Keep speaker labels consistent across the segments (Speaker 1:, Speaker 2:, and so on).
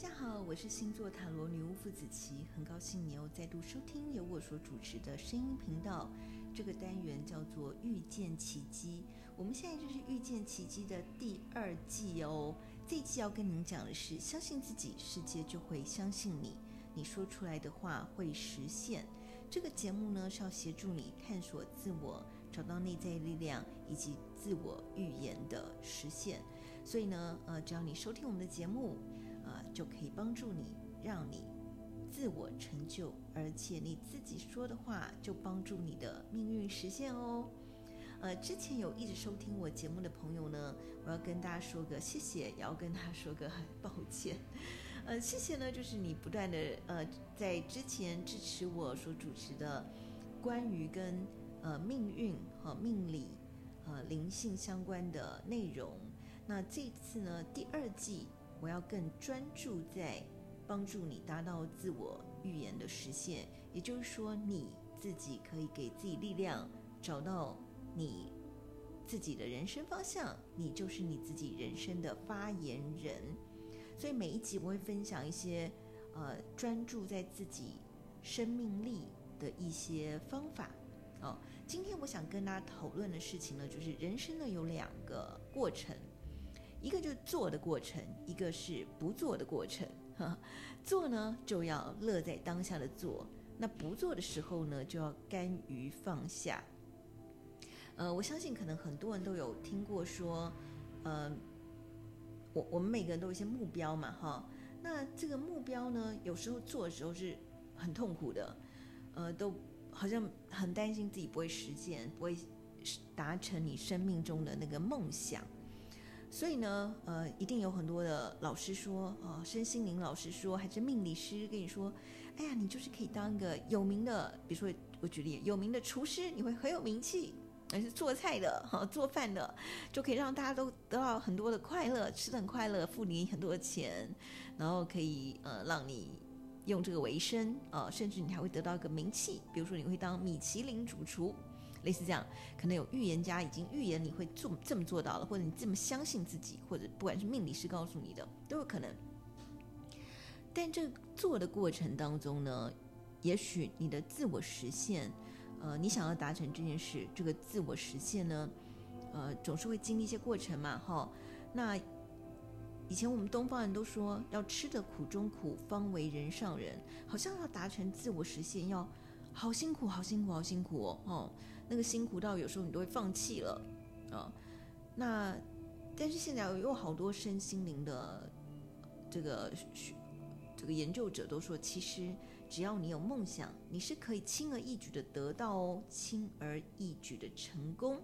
Speaker 1: 大家好，我是星座塔罗女巫傅子琪，很高兴你又再度收听由我所主持的声音频道。这个单元叫做《遇见奇迹》，我们现在就是《遇见奇迹》的第二季哦。这一季要跟您讲的是：相信自己，世界就会相信你。你说出来的话会实现。这个节目呢是要协助你探索自我，找到内在力量以及自我预言的实现。所以呢，呃，只要你收听我们的节目。呃，就可以帮助你，让你自我成就，而且你自己说的话就帮助你的命运实现哦。呃，之前有一直收听我节目的朋友呢，我要跟大家说个谢谢，也要跟他说个很抱歉。呃，谢谢呢，就是你不断的呃在之前支持我所主持的关于跟呃命运和命理呃灵性相关的内容。那这次呢，第二季。我要更专注在帮助你达到自我预言的实现，也就是说，你自己可以给自己力量，找到你自己的人生方向，你就是你自己人生的发言人。所以每一集我会分享一些呃专注在自己生命力的一些方法。哦，今天我想跟大家讨论的事情呢，就是人生呢有两个过程。一个就是做的过程，一个是不做的过程。哈，做呢就要乐在当下的做，那不做的时候呢就要甘于放下。呃，我相信可能很多人都有听过说，呃，我我们每个人都有一些目标嘛，哈。那这个目标呢，有时候做的时候是很痛苦的，呃，都好像很担心自己不会实现，不会达成你生命中的那个梦想。所以呢，呃，一定有很多的老师说，啊、哦，身心灵老师说，还是命理师跟你说，哎呀，你就是可以当一个有名的，比如说我举例，有名的厨师，你会很有名气，而是做菜的，哈、做饭的，就可以让大家都得到很多的快乐，吃得很快乐，付你很多的钱，然后可以呃让你用这个为生，啊、呃，甚至你还会得到一个名气，比如说你会当米其林主厨。类似这样，可能有预言家已经预言你会做这么做到了，或者你这么相信自己，或者不管是命理师告诉你的，都有可能。但这做的过程当中呢，也许你的自我实现，呃，你想要达成这件事，这个自我实现呢，呃，总是会经历一些过程嘛，哈。那以前我们东方人都说，要吃得苦中苦，方为人上人，好像要达成自我实现要。好辛苦，好辛苦，好辛苦哦！哦，那个辛苦到有时候你都会放弃了啊、那但是现在有好多身心灵的这个这个研究者都说，其实只要你有梦想，你是可以轻而易举的得到哦，轻而易举的成功。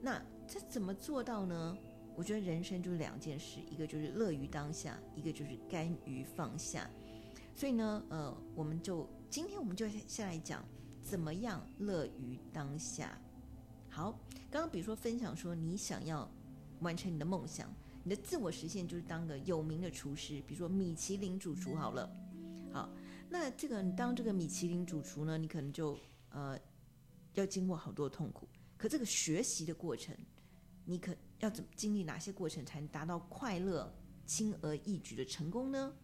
Speaker 1: 那这怎么做到呢？我觉得人生就是两件事，一个就是乐于当下，一个就是甘于放下。所以呢，呃，我们就。今天我们就先来讲怎么样乐于当下。好，刚刚比如说分享说你想要完成你的梦想，你的自我实现就是当个有名的厨师，比如说米其林主厨好了。好，那这个你当这个米其林主厨呢，你可能就呃要经过好多痛苦。可这个学习的过程，你可要怎么经历哪些过程才能达到快乐、轻而易举的成功呢？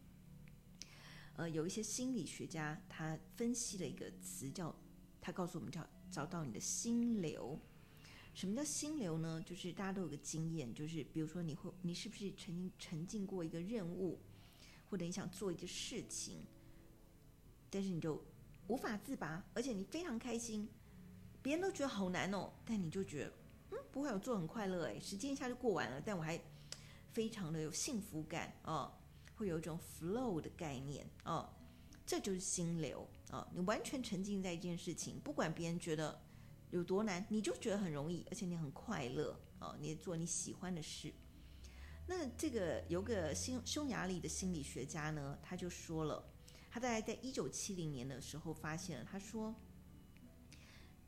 Speaker 1: 呃，有一些心理学家，他分析了一个词叫，他告诉我们叫找到你的心流。什么叫心流呢？就是大家都有个经验，就是比如说你会，你是不是曾经沉浸过一个任务，或者你想做一件事情，但是你就无法自拔，而且你非常开心，别人都觉得好难哦，但你就觉得，嗯，不会有做很快乐哎，时间一下就过完了，但我还非常的有幸福感哦。会有一种 flow 的概念哦，这就是心流啊、哦！你完全沉浸在一件事情，不管别人觉得有多难，你就觉得很容易，而且你很快乐啊、哦！你做你喜欢的事。那这个有个匈匈牙利的心理学家呢，他就说了，他大概在一九七零年的时候发现了，他说，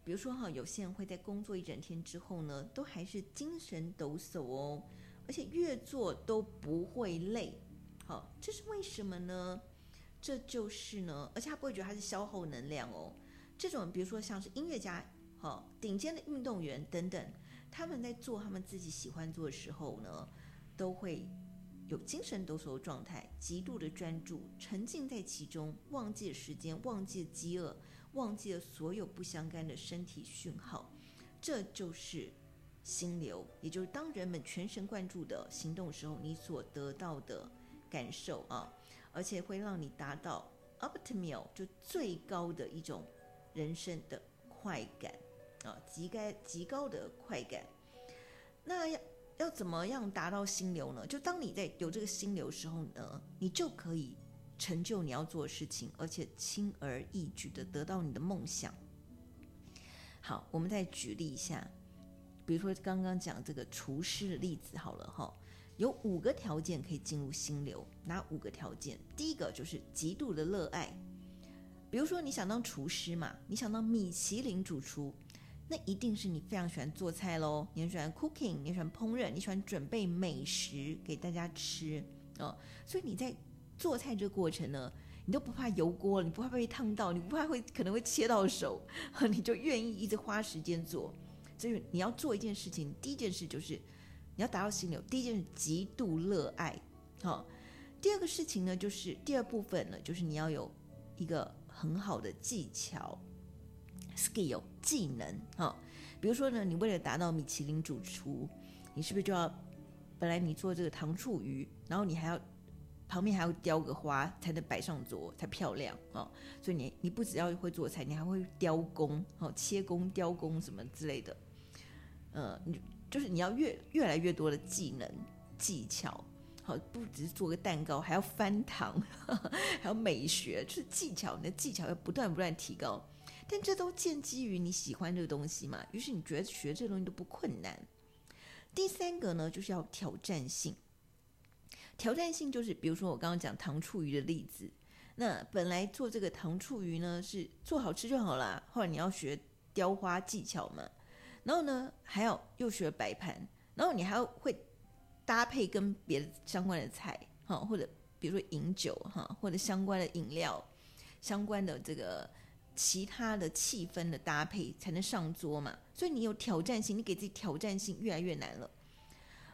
Speaker 1: 比如说哈，有些人会在工作一整天之后呢，都还是精神抖擞哦，而且越做都不会累。好，这是为什么呢？这就是呢，而且他不会觉得他是消耗能量哦。这种比如说像是音乐家、好顶尖的运动员等等，他们在做他们自己喜欢做的时候呢，都会有精神抖擞的状态，极度的专注，沉浸在其中，忘记了时间，忘记了饥饿，忘记了所有不相干的身体讯号。这就是心流，也就是当人们全神贯注的行动时候，你所得到的感受啊，而且会让你达到 optimal 就最高的一种人生的快感啊，极该极高的快感。那要要怎么样达到心流呢？就当你在有这个心流时候呢，你就可以成就你要做的事情，而且轻而易举的得到你的梦想。好，我们再举例一下，比如说刚刚讲这个厨师的例子好了哈，有五个条件可以进入心流，哪五个条件？第一个就是极度的热爱，比如说你想当厨师嘛，你想当米其林主厨，那一定是你非常喜欢做菜喽，你很喜欢 cooking，你喜欢烹饪，你喜欢准备美食给大家吃啊，所以你在做菜这个过程呢。你都不怕油锅，你不怕被烫到，你不怕会可能会切到手，你就愿意一直花时间做。所以你要做一件事情，第一件事就是你要达到心流。第一件事极度热爱，好。第二个事情呢，就是第二部分呢，就是你要有一个很好的技巧，skill 技能，哈。比如说呢，你为了达到米其林主厨，你是不是就要本来你做这个糖醋鱼，然后你还要。旁边还要雕个花才能摆上桌才漂亮啊、哦！所以你你不只要会做菜，你还会雕工、哦、切工、雕工什么之类的。呃，你就是你要越越来越多的技能技巧，好、不只是做个蛋糕，还要翻糖，还要美学，就是技巧，你的技巧要不断不断提高。但这都建基于你喜欢这个东西嘛，于是你觉得学这个东西都不困难。第三个呢，就是要挑战性。挑战性就是，比如说我刚刚讲糖醋鱼的例子，那本来做这个糖醋鱼呢是做好吃就好了，后来你要学雕花技巧嘛，然后呢还要又学摆盘，然后你还要会搭配跟别的相关的菜，哈，或者比如说饮酒哈，或者相关的饮料，相关的这个其他的气氛的搭配才能上桌嘛，所以你有挑战性，你给自己挑战性越来越难了，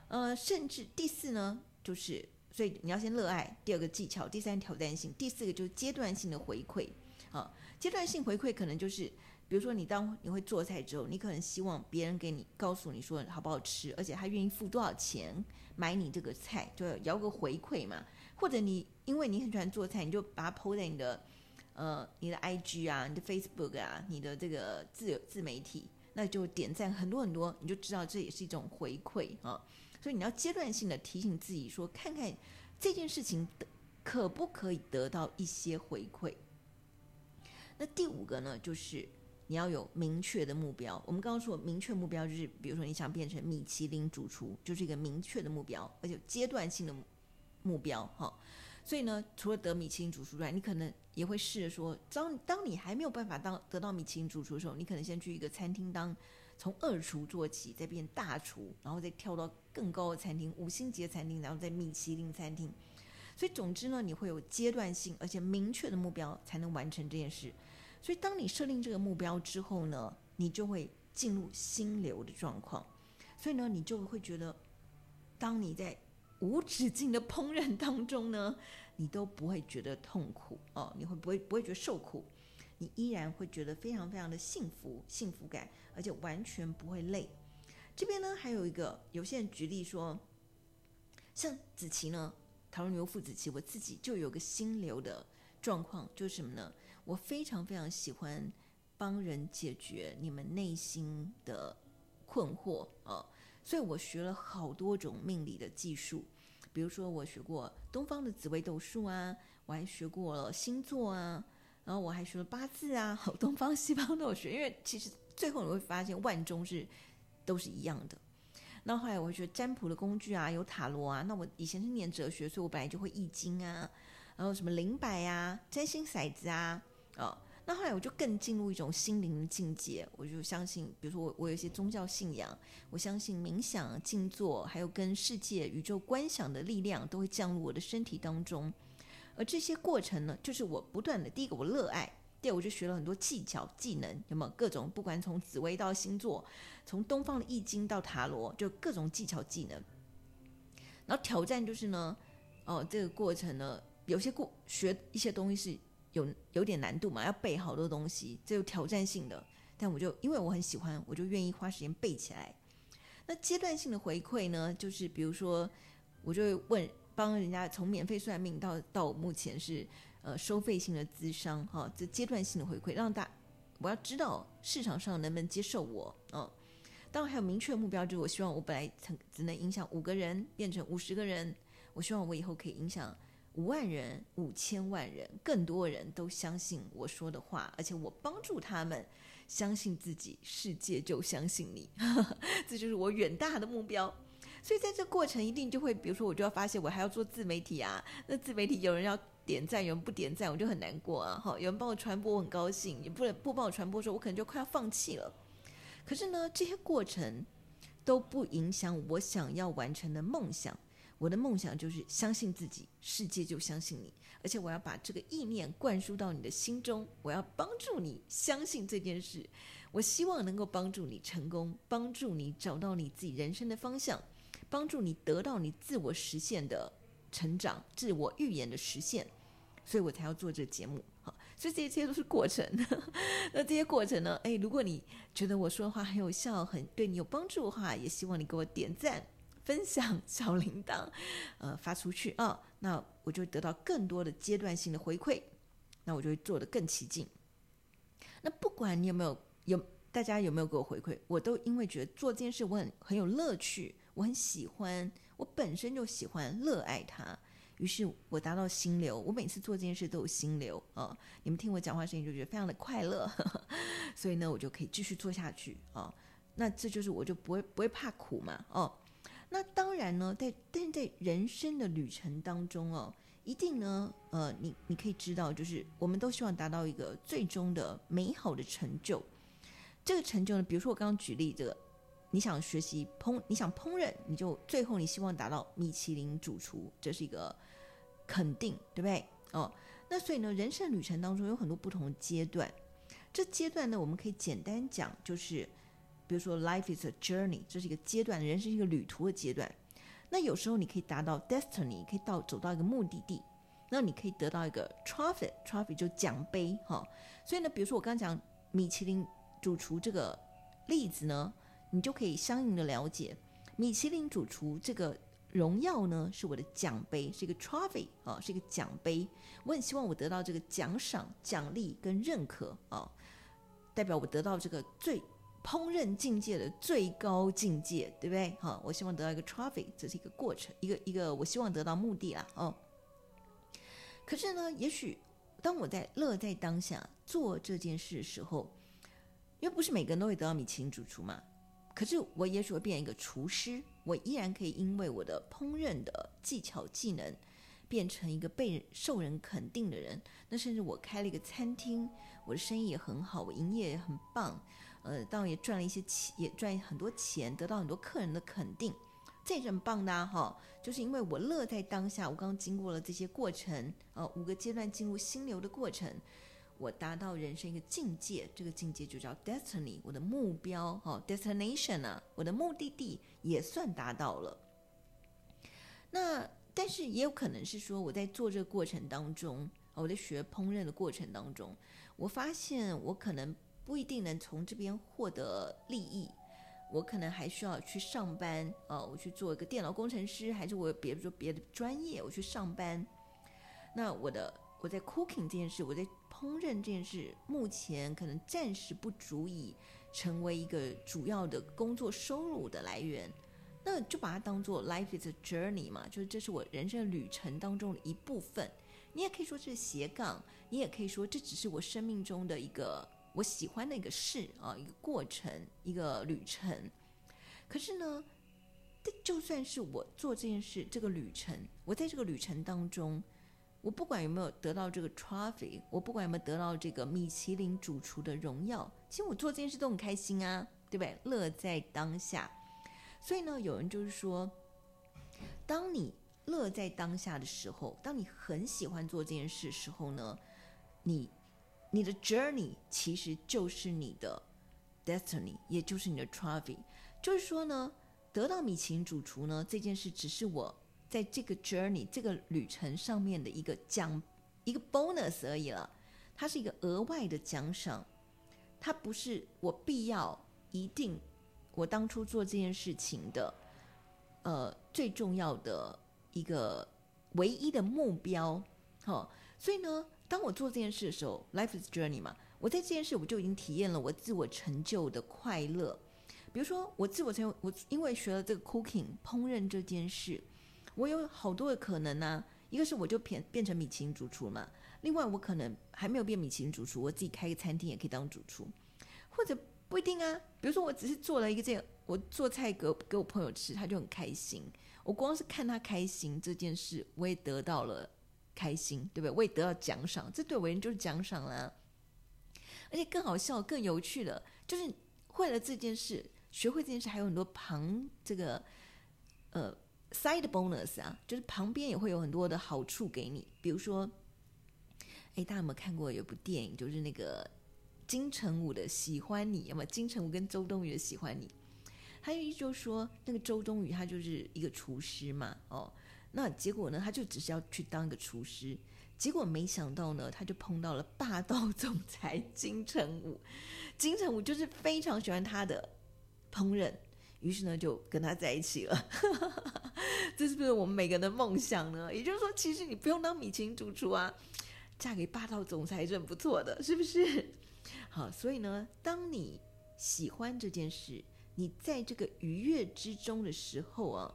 Speaker 1: 呃，甚至第四呢就是。所以你要先热爱，第二个技巧，第三挑战性，第四个就是阶段性的回馈啊。阶段性回馈可能就是，比如说你当你会做菜之后，你可能希望别人给你告诉你说好不好吃，而且他愿意付多少钱买你这个菜，就要个回馈嘛。或者你因为你很喜欢做菜，你就把它 po 在你的呃你的 IG 啊、你的 Facebook 啊、你的这个自自媒体，那就点赞很多很多，你就知道这也是一种回馈啊。所以你要阶段性的提醒自己说，看看这件事情的可不可以得到一些回馈。那第五个呢，就是你要有明确的目标。我们刚刚说明确目标就是，比如说你想变成米其林主厨，就是一个明确的目标，而且阶段性的目标哈。所以呢，除了得米其林主厨之外，你可能也会试着说，当当你还没有办法当得到米其林主厨的时候，你可能先去一个餐厅当。从二厨做起，再变大厨，然后再跳到更高的餐厅，五星级的餐厅，然后再米其林餐厅。所以总之呢，你会有阶段性而且明确的目标，才能完成这件事。所以当你设定这个目标之后呢，你就会进入心流的状况。所以呢，你就会觉得，当你在无止境的烹饪当中呢，你都不会觉得痛苦哦，你会不会不会觉得受苦？你依然会觉得非常非常的幸福，幸福感，而且完全不会累。这边呢，还有一个，有些人举例说，像子琪呢，塔罗女巫傅子琪，我自己就有个心流的状况，就是什么呢？我非常非常喜欢帮人解决你们内心的困惑啊，所以我学了好多种命理的技术，比如说我学过东方的紫微斗数啊，我还学过星座啊。然后我还学了八字啊，好，东方西方都有学，因为其实最后你会发现万中是都是一样的。那后来我会学占卜的工具啊，有塔罗啊。那我以前是念哲学，所以我本来就会易经啊，然后什么灵摆啊、占星骰子啊，哦，那后来我就更进入一种心灵的境界，我就相信，比如说我我有一些宗教信仰，我相信冥想、静坐，还有跟世界宇宙观想的力量都会降入我的身体当中。而这些过程呢，就是我不断的，第一个我热爱，第二我就学了很多技巧技能，有没有各种？不管从紫微到星座，从东方的易经到塔罗，就各种技巧技能。然后挑战就是呢，哦，这个过程呢，有些过学一些东西是有有点难度嘛，要背好多东西，这有挑战性的。但我就因为我很喜欢，我就愿意花时间背起来。那阶段性的回馈呢，就是比如说，我就会问帮人家从免费算命到到目前是呃收费性的咨商哈，这阶段性的回馈，让大我要知道市场上能不能接受我哦。当然还有明确目标，就是我希望我本来曾只能影响五个人，变成五十个人。我希望我以后可以影响五万人、五千万人，更多人都相信我说的话，而且我帮助他们相信自己，世界就相信你。这就是我远大的目标。所以在这过程，一定就会，比如说，我就要发现我还要做自媒体啊。那自媒体有人要点赞，有人不点赞，我就很难过啊。好，有人帮我传播，我很高兴；也不能不帮我传播的时候，我可能就快要放弃了。可是呢，这些过程都不影响我想要完成的梦想。我的梦想就是相信自己，世界就相信你。而且我要把这个意念灌输到你的心中，我要帮助你相信这件事。我希望能够帮助你成功，帮助你找到你自己人生的方向，帮助你得到你自我实现的成长、自我预言的实现。所以我才要做这个节目。好，所以这些都是过程。那这些过程呢？诶，如果你觉得我说的话很有效，很对你有帮助的话，也希望你给我点赞、分享、小铃铛，呃，发出去啊。那我就得到更多的阶段性的回馈，那我就会做得更起劲。那不管你有没有有大家有没有给我回馈，我都因为觉得做这件事我很很有乐趣，我很喜欢，我本身就喜欢热爱它。于是我达到心流，我每次做这件事都有心流啊！你们听我讲话声音就觉得非常的快乐，呵呵，所以呢，我就可以继续做下去啊！那这就是我就不会不会怕苦嘛哦。那当然呢，在但是在人生的旅程当中哦，一定呢，呃，你你可以知道，就是我们都希望达到一个最终的美好的成就。这个成就呢，比如说我刚刚举例这个。你想学习烹，你想烹饪，你就最后你希望达到米其林主厨，这是一个肯定，对不对？哦，那所以呢，人生旅程当中有很多不同的阶段，这阶段呢，我们可以简单讲，就是比如说，life is a journey，这是一个阶段，人生是一个旅途的阶段。那有时候你可以达到 destiny，可以到走到一个目的地，那你可以得到一个 trophy，trophy 就奖杯哈、哦。所以呢，比如说我刚讲米其林主厨这个例子呢。你就可以相应的了解，米其林主厨这个荣耀呢，是我的奖杯，是一个 trophy 啊，是一个奖杯。我很希望我得到这个奖赏、奖励跟认可啊，代表我得到这个最烹饪境界的最高境界，对不对？好，我希望得到一个 trophy，这是一个过程，一个一个我希望得到目的啦。哦，可是呢，也许当我在乐在当下做这件事的时候，因为不是每个人都会得到米其林主厨嘛。可是我也许会变一个厨师，我依然可以因为我的烹饪的技巧技能，变成一个被受人肯定的人。那甚至我开了一个餐厅，我的生意也很好，我营业也很棒，呃，当然也赚了一些钱，也赚很多钱，得到很多客人的肯定，这也是很棒的哈、就是因为我乐在当下，我刚刚经过了这些过程，呃，五个阶段进入心流的过程。我达到人生一个境界，这个境界就叫 destiny，我的目标哈，destination 啊，我的目的地也算达到了。那但是也有可能是说，我在做这个过程当中，我在学烹饪的过程当中，我发现我可能不一定能从这边获得利益，我可能还需要去上班呃，我去做一个电脑工程师，还是我有别说别的专业，我去上班。那我的我在 cooking 这件事，我在烹饪这件事目前可能暂时不足以成为一个主要的工作收入的来源，那就把它当做 life is a journey 嘛，就是这是我人生旅程当中的一部分。你也可以说这是斜杠，你也可以说这只是我生命中的一个我喜欢的一个事啊，一个过程，一个旅程。可是呢，这就算是我做这件事，这个旅程，我在这个旅程当中。我不管有没有得到这个 trophy，我不管有没有得到这个米其林主厨的荣耀，其实我做这件事都很开心啊，对不对？乐在当下。所以呢，有人就是说，当你乐在当下的时候，当你很喜欢做这件事的时候呢，你你的 journey 其实就是你的 destiny，也就是你的 travel。就是说呢，得到米其林主厨呢这件事，只是我在这个 journey 这个旅程上面的一个奖，一个 bonus 而已了。它是一个额外的奖赏，它不是我必要一定我当初做这件事情的，呃，最重要的一个唯一的目标。好、哦，所以呢，当我做这件事的时候，life is journey 嘛，我在这件事我就已经体验了我自我成就的快乐。比如说，我自我成就，我因为学了这个 cooking 烹饪这件事，我有好多的可能呢、啊。一个是我就变变成米其林主厨嘛，另外我可能还没有变米其林主厨，我自己开个餐厅也可以当主厨，或者不一定啊。比如说，我只是做了一个这，我做菜给给我朋友吃，他就很开心。我光是看他开心这件事，我也得到了开心，对不对？我也得到奖赏，这对我人就是奖赏啦。而且更好笑、更有趣的，就是会了这件事，学会这件事，还有很多旁这个呃。Side bonus 啊，就是旁边也会有很多的好处给你，比如说，哎，大家有没有看过有部电影，就是那个金城武的《喜欢你》，有没有？金城武跟周冬雨的《喜欢你》，他意思就是说，那个周冬雨她就是一个厨师嘛，哦，那结果呢，他就只是要去当一个厨师，结果没想到呢，他就碰到了霸道总裁金城武，金城武就是非常喜欢他的烹饪。于是呢，就跟他在一起了。这是不是我们每个人的梦想呢？也就是说，其实你不用当米其林主厨啊，嫁给霸道总裁是很不错的，是不是？好，所以呢，当你喜欢这件事，你在这个愉悦之中的时候啊，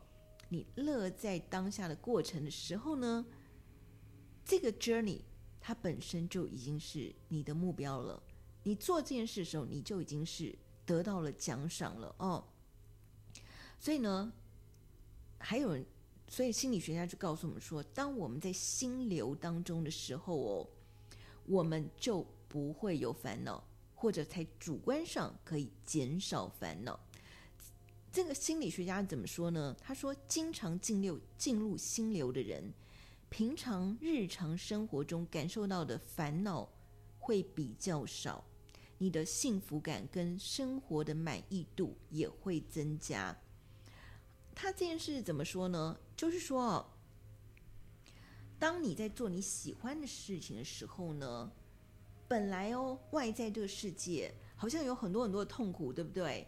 Speaker 1: 你乐在当下的过程的时候呢，这个 journey 它本身就已经是你的目标了。你做这件事的时候，你就已经是得到了奖赏了哦。所以呢，还有人，所以心理学家就告诉我们说，当我们在心流当中的时候哦，我们就不会有烦恼，或者在主观上可以减少烦恼。这个心理学家怎么说呢？他说，经常进入进入心流的人，平常日常生活中感受到的烦恼会比较少，你的幸福感跟生活的满意度也会增加。他这件事怎么说呢？就是说，当你在做你喜欢的事情的时候呢，本来哦，外在这个世界好像有很多很多的痛苦，对不对？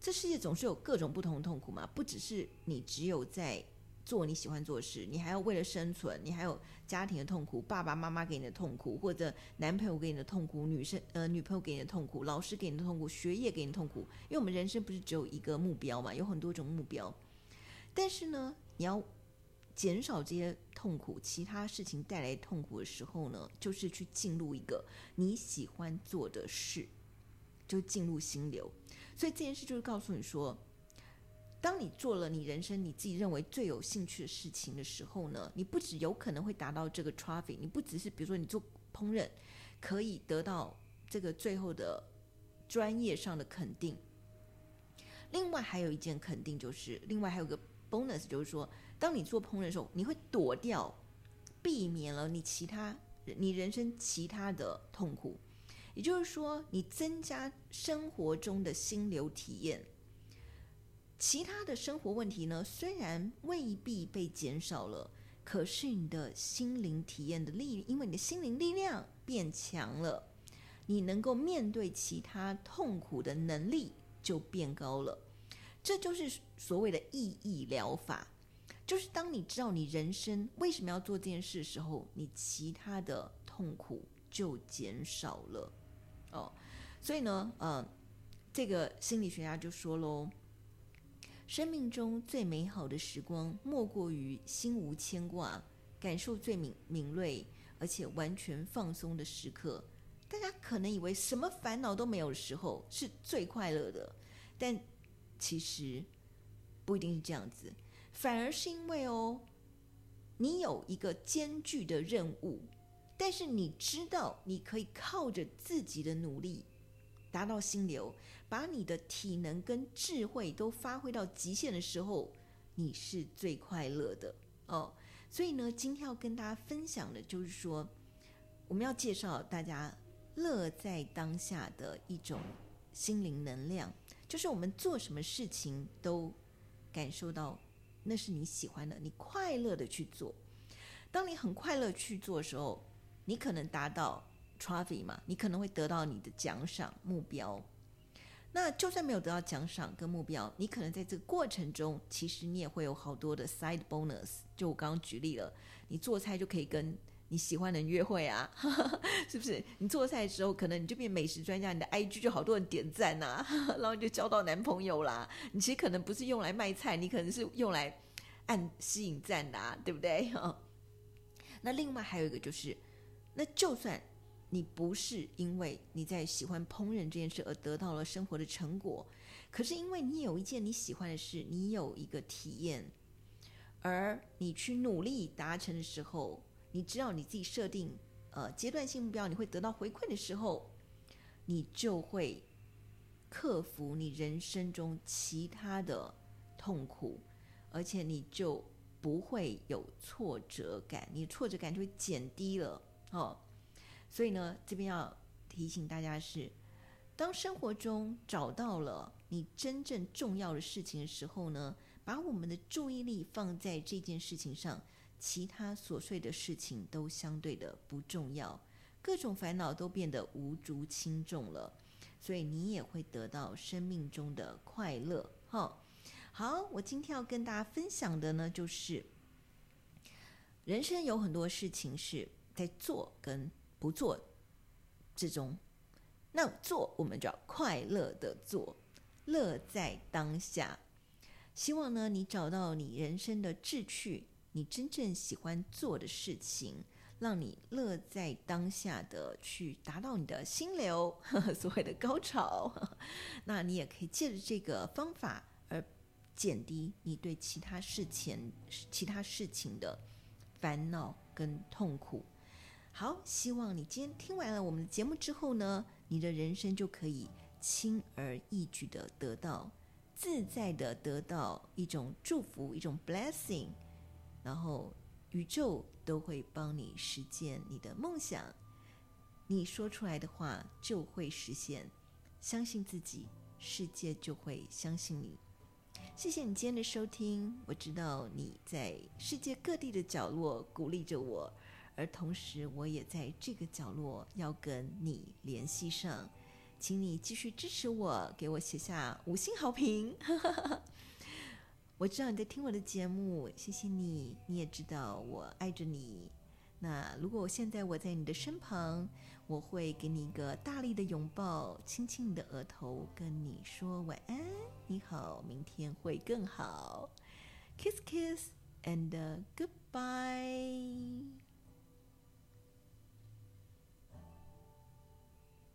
Speaker 1: 这世界总是有各种不同的痛苦嘛，不只是你只有在做你喜欢做的事，你还要为了生存，你还有家庭的痛苦，爸爸妈妈给你的痛苦，或者男朋友给你的痛苦，女生呃女朋友给你的痛苦，老师给你的痛苦，学业给你的痛苦，因为我们人生不是只有一个目标嘛，有很多种目标。但是呢，你要减少这些痛苦，其他事情带来痛苦的时候呢，就是去进入一个你喜欢做的事，就进入心流。所以这件事就是告诉你说，当你做了你人生你自己认为最有兴趣的事情的时候呢，你不只有可能会达到这个 trophy，你不只是比如说你做烹饪可以得到这个最后的专业上的肯定，另外还有一件肯定就是，另外还有个。bonus 就是说，当你做烹饪的时候，你会躲掉，避免了你其他你人生其他的痛苦，也就是说，你增加生活中的心流体验。其他的生活问题呢，虽然未必被减少了，可是你的心灵体验的力，因为你的心灵力量变强了，你能够面对其他痛苦的能力就变高了。这就是所谓的意义疗法，就是当你知道你人生为什么要做这件事的时候，你其他的痛苦就减少了。哦，所以呢，呃，这个心理学家就说喽，生命中最美好的时光，莫过于心无牵挂、感受最敏敏锐，而且完全放松的时刻。大家可能以为什么烦恼都没有的时候是最快乐的，但其实不一定是这样子，反而是因为哦，你有一个艰巨的任务，但是你知道你可以靠着自己的努力达到心流，把你的体能跟智慧都发挥到极限的时候，你是最快乐的哦。所以呢，今天要跟大家分享的就是说，我们要介绍大家乐在当下的一种心灵能量。就是我们做什么事情都感受到那是你喜欢的，你快乐的去做。当你很快乐去做的时候，你可能达到 trophy 嘛，你可能会得到你的奖赏目标。那就算没有得到奖赏跟目标，你可能在这个过程中，其实你也会有好多的 side bonus。就我刚刚举例了，你做菜就可以跟你喜欢的人约会啊，是不是？你做菜的时候，可能你就变美食专家，你的 IG 就好多人点赞呐、啊，然后就交到男朋友啦。你其实可能不是用来卖菜，你可能是用来按吸引赞的、啊，对不对？那另外还有一个就是，那就算你不是因为你在喜欢烹饪这件事而得到了生活的成果，可是因为你有一件你喜欢的事，你有一个体验，而你去努力达成的时候，你知道你自己设定呃阶段性目标，你会得到回馈的时候，你就会克服你人生中其他的痛苦，而且你就。不会有挫折感，你挫折感就会减低了哦。所以呢，这边要提醒大家是：当生活中找到了你真正重要的事情的时候呢，把我们的注意力放在这件事情上，其他琐碎的事情都相对的不重要，各种烦恼都变得无足轻重了。所以你也会得到生命中的快乐，哈、哦。好，我今天要跟大家分享的呢，就是人生有很多事情是在做跟不做之中。那做，我们就要快乐的做，乐在当下。希望呢，你找到你人生的志趣，你真正喜欢做的事情，让你乐在当下的去达到你的心流，呵呵，所谓的高潮。那你也可以借着这个方法而。减低你对其他事情、其他事情的烦恼跟痛苦。好，希望你今天听完了我们的节目之后呢，你的人生就可以轻而易举的得到自在的得到一种祝福，一种 blessing，然后宇宙都会帮你实现你的梦想。你说出来的话就会实现，相信自己，世界就会相信你。谢谢你今天的收听，我知道你在世界各地的角落鼓励着我，而同时我也在这个角落要跟你联系上，请你继续支持我，给我写下五星好评。我知道你在听我的节目，谢谢你，你也知道我爱着你。那如果我现在我在你的身旁，我会给你一个大力的拥抱，亲亲你的额头，跟你说晚安，你好，明天会更好，kiss kiss and goodbye。